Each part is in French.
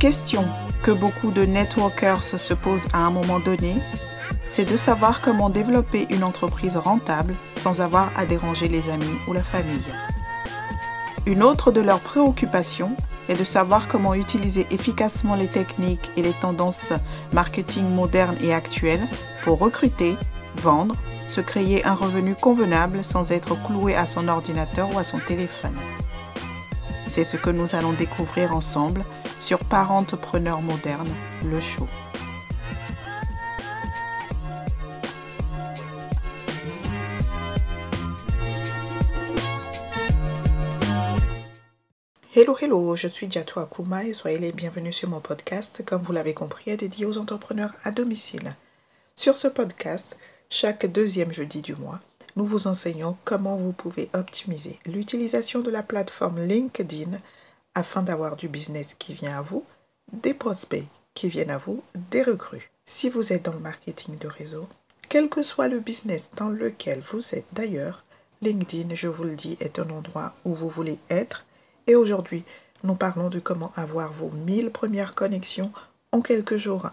Question que beaucoup de networkers se posent à un moment donné, c'est de savoir comment développer une entreprise rentable sans avoir à déranger les amis ou la famille. Une autre de leurs préoccupations est de savoir comment utiliser efficacement les techniques et les tendances marketing modernes et actuelles pour recruter, vendre, se créer un revenu convenable sans être cloué à son ordinateur ou à son téléphone. C'est ce que nous allons découvrir ensemble sur Parentepreneur moderne, le show. Hello, hello, je suis Diato Akuma et soyez les bienvenus sur mon podcast, comme vous l'avez compris, est dédié aux entrepreneurs à domicile. Sur ce podcast, chaque deuxième jeudi du mois, nous vous enseignons comment vous pouvez optimiser l'utilisation de la plateforme LinkedIn afin d'avoir du business qui vient à vous, des prospects qui viennent à vous, des recrues. Si vous êtes dans le marketing de réseau, quel que soit le business dans lequel vous êtes d'ailleurs, LinkedIn, je vous le dis, est un endroit où vous voulez être et aujourd'hui, nous parlons de comment avoir vos 1000 premières connexions en quelques jours.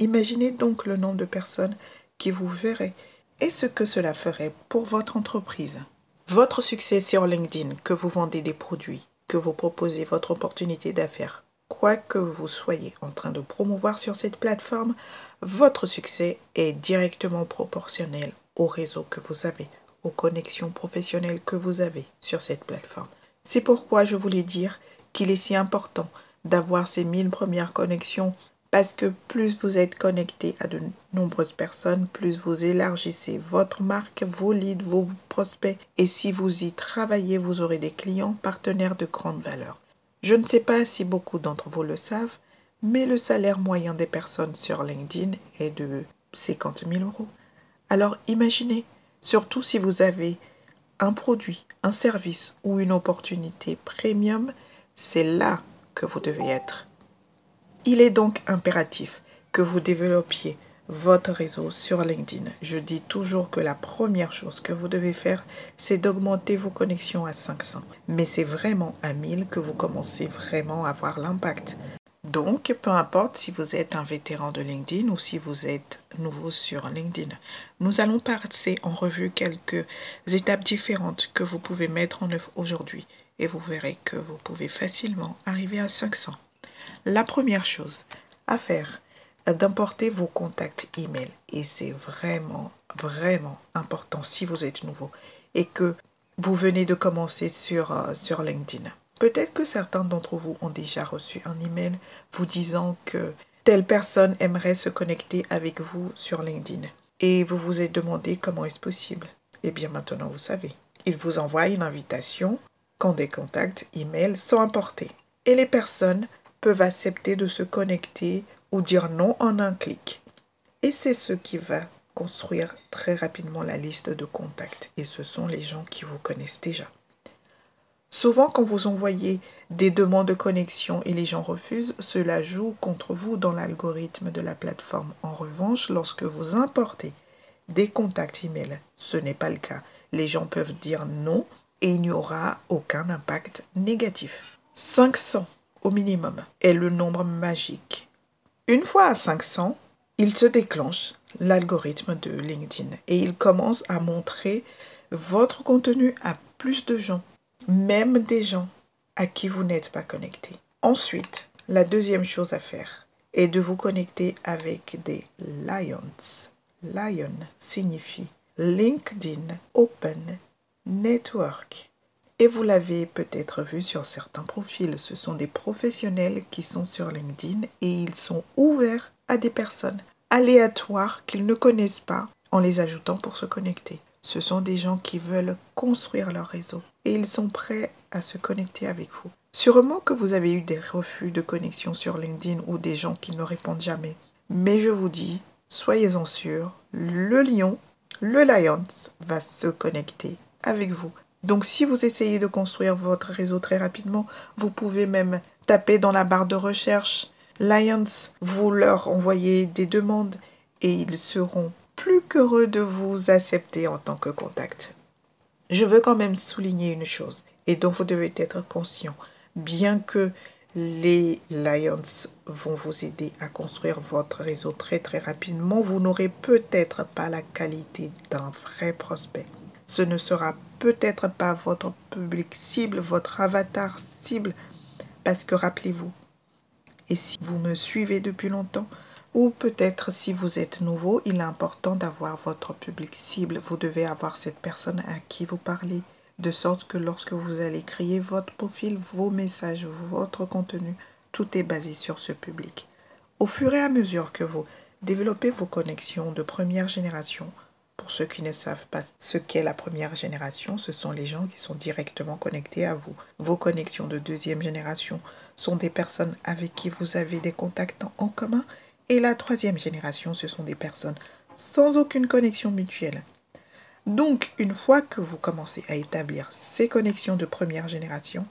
Imaginez donc le nombre de personnes qui vous verraient et ce que cela ferait pour votre entreprise. Votre succès sur LinkedIn, que vous vendez des produits, que vous proposez votre opportunité d'affaires, quoi que vous soyez en train de promouvoir sur cette plateforme, votre succès est directement proportionnel au réseau que vous avez, aux connexions professionnelles que vous avez sur cette plateforme. C'est pourquoi je voulais dire qu'il est si important d'avoir ces mille premières connexions parce que plus vous êtes connecté à de nombreuses personnes, plus vous élargissez votre marque, vos leads, vos prospects et si vous y travaillez, vous aurez des clients partenaires de grande valeur. Je ne sais pas si beaucoup d'entre vous le savent, mais le salaire moyen des personnes sur LinkedIn est de 50 000 euros. Alors imaginez, surtout si vous avez un produit, un service ou une opportunité premium, c'est là que vous devez être. Il est donc impératif que vous développiez votre réseau sur LinkedIn. Je dis toujours que la première chose que vous devez faire, c'est d'augmenter vos connexions à 500. Mais c'est vraiment à 1000 que vous commencez vraiment à voir l'impact. Donc, peu importe si vous êtes un vétéran de LinkedIn ou si vous êtes nouveau sur LinkedIn, nous allons passer en revue quelques étapes différentes que vous pouvez mettre en œuvre aujourd'hui et vous verrez que vous pouvez facilement arriver à 500. La première chose à faire est d'importer vos contacts email et c'est vraiment, vraiment important si vous êtes nouveau et que vous venez de commencer sur, euh, sur LinkedIn. Peut-être que certains d'entre vous ont déjà reçu un email vous disant que telle personne aimerait se connecter avec vous sur LinkedIn. Et vous vous êtes demandé comment est-ce possible. Eh bien maintenant vous savez. Il vous envoie une invitation quand des contacts email sont importés. Et les personnes peuvent accepter de se connecter ou dire non en un clic. Et c'est ce qui va construire très rapidement la liste de contacts. Et ce sont les gens qui vous connaissent déjà. Souvent, quand vous envoyez des demandes de connexion et les gens refusent, cela joue contre vous dans l'algorithme de la plateforme. En revanche, lorsque vous importez des contacts email, ce n'est pas le cas. Les gens peuvent dire non et il n'y aura aucun impact négatif. 500 au minimum est le nombre magique. Une fois à 500, il se déclenche l'algorithme de LinkedIn et il commence à montrer votre contenu à plus de gens même des gens à qui vous n'êtes pas connecté. Ensuite, la deuxième chose à faire est de vous connecter avec des Lions. Lion signifie LinkedIn Open Network. Et vous l'avez peut-être vu sur certains profils, ce sont des professionnels qui sont sur LinkedIn et ils sont ouverts à des personnes aléatoires qu'ils ne connaissent pas en les ajoutant pour se connecter. Ce sont des gens qui veulent construire leur réseau et ils sont prêts à se connecter avec vous. Sûrement que vous avez eu des refus de connexion sur LinkedIn ou des gens qui ne répondent jamais. Mais je vous dis, soyez-en sûrs, le lion, le Lions va se connecter avec vous. Donc si vous essayez de construire votre réseau très rapidement, vous pouvez même taper dans la barre de recherche Lions, vous leur envoyez des demandes et ils seront plus qu'heureux de vous accepter en tant que contact. Je veux quand même souligner une chose et dont vous devez être conscient. Bien que Les Lions vont vous aider à construire votre réseau très très rapidement. Vous n'aurez peut-être pas la qualité d'un vrai prospect. Ce ne sera peut-être pas votre public cible, votre avatar cible, parce que rappelez-vous, et si vous me suivez depuis longtemps, ou peut-être si vous êtes nouveau, il est important d'avoir votre public cible. Vous devez avoir cette personne à qui vous parlez de sorte que lorsque vous allez créer votre profil, vos messages, votre contenu, tout est basé sur ce public. Au fur et à mesure que vous développez vos connexions de première génération, pour ceux qui ne savent pas ce qu'est la première génération, ce sont les gens qui sont directement connectés à vous. Vos connexions de deuxième génération sont des personnes avec qui vous avez des contacts en commun. Et la troisième génération, ce sont des personnes sans aucune connexion mutuelle. Donc, une fois que vous commencez à établir ces connexions de première génération,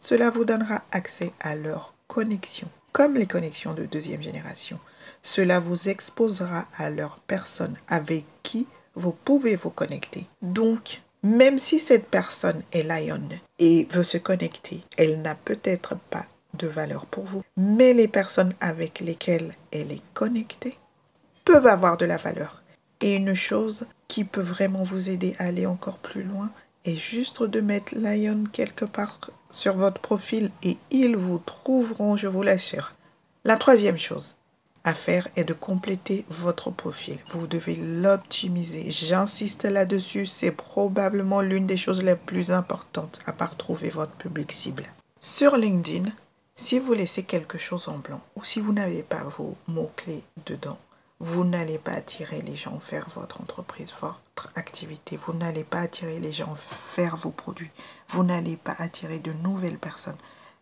cela vous donnera accès à leurs connexions, comme les connexions de deuxième génération. Cela vous exposera à leurs personnes avec qui vous pouvez vous connecter. Donc, même si cette personne est Lion et veut se connecter, elle n'a peut-être pas de valeur pour vous, mais les personnes avec lesquelles elle est connectée peuvent avoir de la valeur. Et une chose qui peut vraiment vous aider à aller encore plus loin est juste de mettre Lion quelque part sur votre profil et ils vous trouveront, je vous l'assure. La troisième chose à faire est de compléter votre profil. Vous devez l'optimiser. J'insiste là-dessus, c'est probablement l'une des choses les plus importantes à part trouver votre public cible. Sur LinkedIn, si vous laissez quelque chose en blanc ou si vous n'avez pas vos mots-clés dedans, vous n'allez pas attirer les gens vers votre entreprise, votre activité. Vous n'allez pas attirer les gens vers vos produits. Vous n'allez pas attirer de nouvelles personnes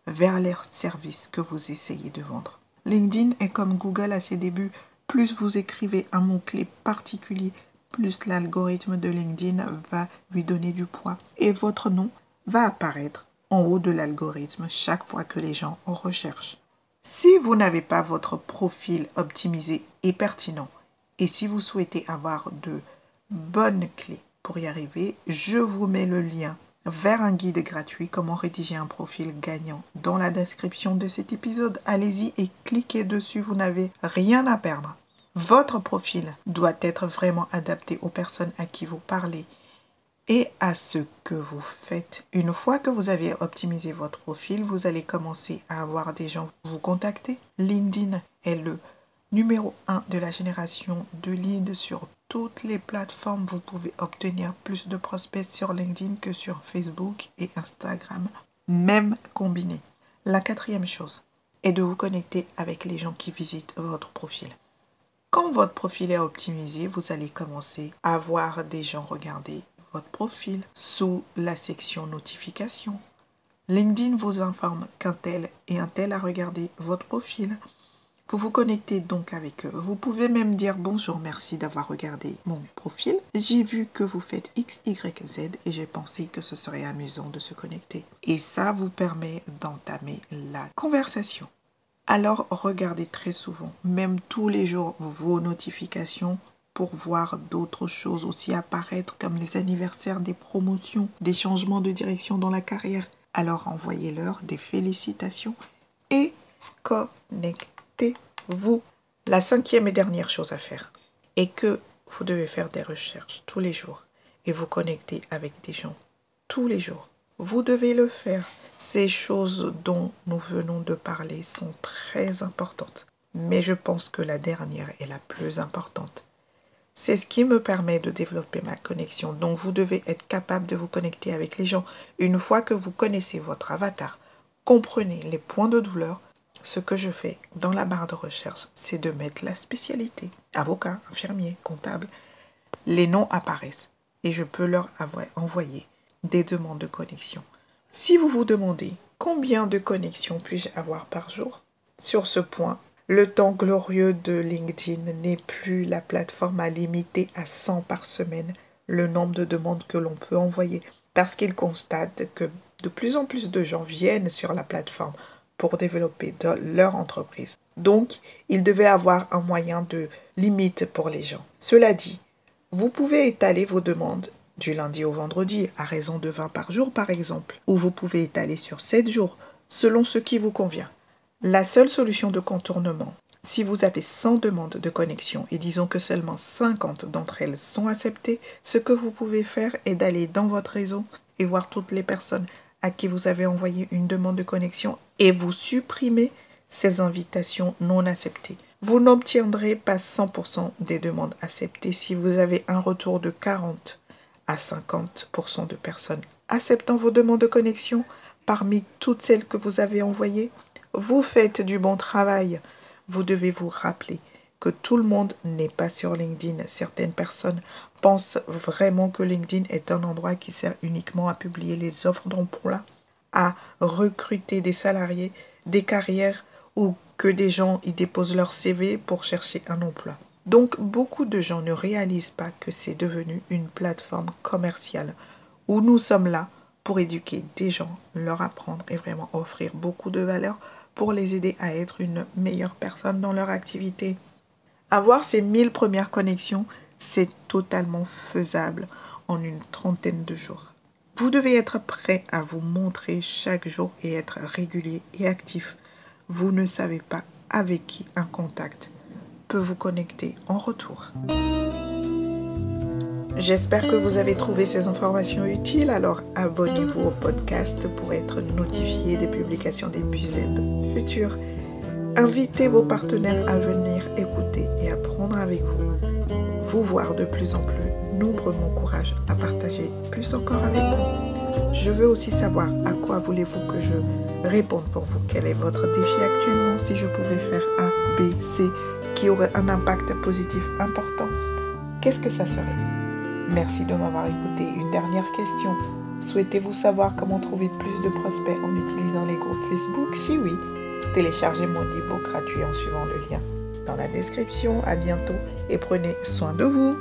vers les services que vous essayez de vendre. LinkedIn est comme Google à ses débuts. Plus vous écrivez un mot-clé particulier, plus l'algorithme de LinkedIn va lui donner du poids. Et votre nom va apparaître en haut de l'algorithme chaque fois que les gens en recherchent. Si vous n'avez pas votre profil optimisé et pertinent, et si vous souhaitez avoir de bonnes clés pour y arriver, je vous mets le lien vers un guide gratuit comment rédiger un profil gagnant dans la description de cet épisode. Allez-y et cliquez dessus, vous n'avez rien à perdre. Votre profil doit être vraiment adapté aux personnes à qui vous parlez et à ce que vous faites. Une fois que vous avez optimisé votre profil, vous allez commencer à avoir des gens vous contacter. LinkedIn est le numéro 1 de la génération de leads sur toutes les plateformes. Vous pouvez obtenir plus de prospects sur LinkedIn que sur Facebook et Instagram, même combiné. La quatrième chose est de vous connecter avec les gens qui visitent votre profil. Quand votre profil est optimisé, vous allez commencer à voir des gens regarder votre profil sous la section notification. LinkedIn vous informe qu'un tel et un tel a regardé votre profil. Vous vous connectez donc avec eux. Vous pouvez même dire bonjour, merci d'avoir regardé mon profil. J'ai vu que vous faites X, Y, Z et j'ai pensé que ce serait amusant de se connecter. Et ça vous permet d'entamer la conversation. Alors regardez très souvent, même tous les jours, vos notifications pour voir d'autres choses aussi apparaître comme les anniversaires, des promotions, des changements de direction dans la carrière. Alors envoyez-leur des félicitations et connectez-vous. La cinquième et dernière chose à faire est que vous devez faire des recherches tous les jours et vous connecter avec des gens tous les jours. Vous devez le faire. Ces choses dont nous venons de parler sont très importantes. Mais je pense que la dernière est la plus importante. C'est ce qui me permet de développer ma connexion. Donc vous devez être capable de vous connecter avec les gens. Une fois que vous connaissez votre avatar, comprenez les points de douleur, ce que je fais dans la barre de recherche, c'est de mettre la spécialité. Avocat, infirmier, comptable. Les noms apparaissent et je peux leur envoyer des demandes de connexion. Si vous vous demandez combien de connexions puis-je avoir par jour, sur ce point, le temps glorieux de LinkedIn n'est plus la plateforme à limiter à 100 par semaine le nombre de demandes que l'on peut envoyer parce qu'il constate que de plus en plus de gens viennent sur la plateforme pour développer leur entreprise. Donc, il devait avoir un moyen de limite pour les gens. Cela dit, vous pouvez étaler vos demandes du lundi au vendredi à raison de 20 par jour par exemple, ou vous pouvez étaler sur 7 jours selon ce qui vous convient. La seule solution de contournement, si vous avez 100 demandes de connexion et disons que seulement 50 d'entre elles sont acceptées, ce que vous pouvez faire est d'aller dans votre réseau et voir toutes les personnes à qui vous avez envoyé une demande de connexion et vous supprimez ces invitations non acceptées. Vous n'obtiendrez pas 100% des demandes acceptées si vous avez un retour de 40 à 50% de personnes acceptant vos demandes de connexion parmi toutes celles que vous avez envoyées. Vous faites du bon travail. Vous devez vous rappeler que tout le monde n'est pas sur LinkedIn. Certaines personnes pensent vraiment que LinkedIn est un endroit qui sert uniquement à publier les offres d'emploi, à recruter des salariés, des carrières ou que des gens y déposent leur CV pour chercher un emploi. Donc beaucoup de gens ne réalisent pas que c'est devenu une plateforme commerciale où nous sommes là pour éduquer des gens, leur apprendre et vraiment offrir beaucoup de valeur pour les aider à être une meilleure personne dans leur activité. Avoir ces 1000 premières connexions, c'est totalement faisable en une trentaine de jours. Vous devez être prêt à vous montrer chaque jour et être régulier et actif. Vous ne savez pas avec qui un contact peut vous connecter en retour. J'espère que vous avez trouvé ces informations utiles, alors abonnez-vous au podcast pour être notifié des publications d'épisodes futurs. Invitez vos partenaires à venir écouter et apprendre avec vous. Vous voir de plus en plus nombreux m'encourage à partager plus encore avec vous. Je veux aussi savoir à quoi voulez-vous que je réponde pour vous. Quel est votre défi actuellement Si je pouvais faire A, B, C qui aurait un impact positif important, qu'est-ce que ça serait? Merci de m'avoir écouté. Une dernière question. Souhaitez-vous savoir comment trouver plus de prospects en utilisant les groupes Facebook? Si oui, téléchargez mon e-book gratuit en suivant le lien dans la description. À bientôt et prenez soin de vous.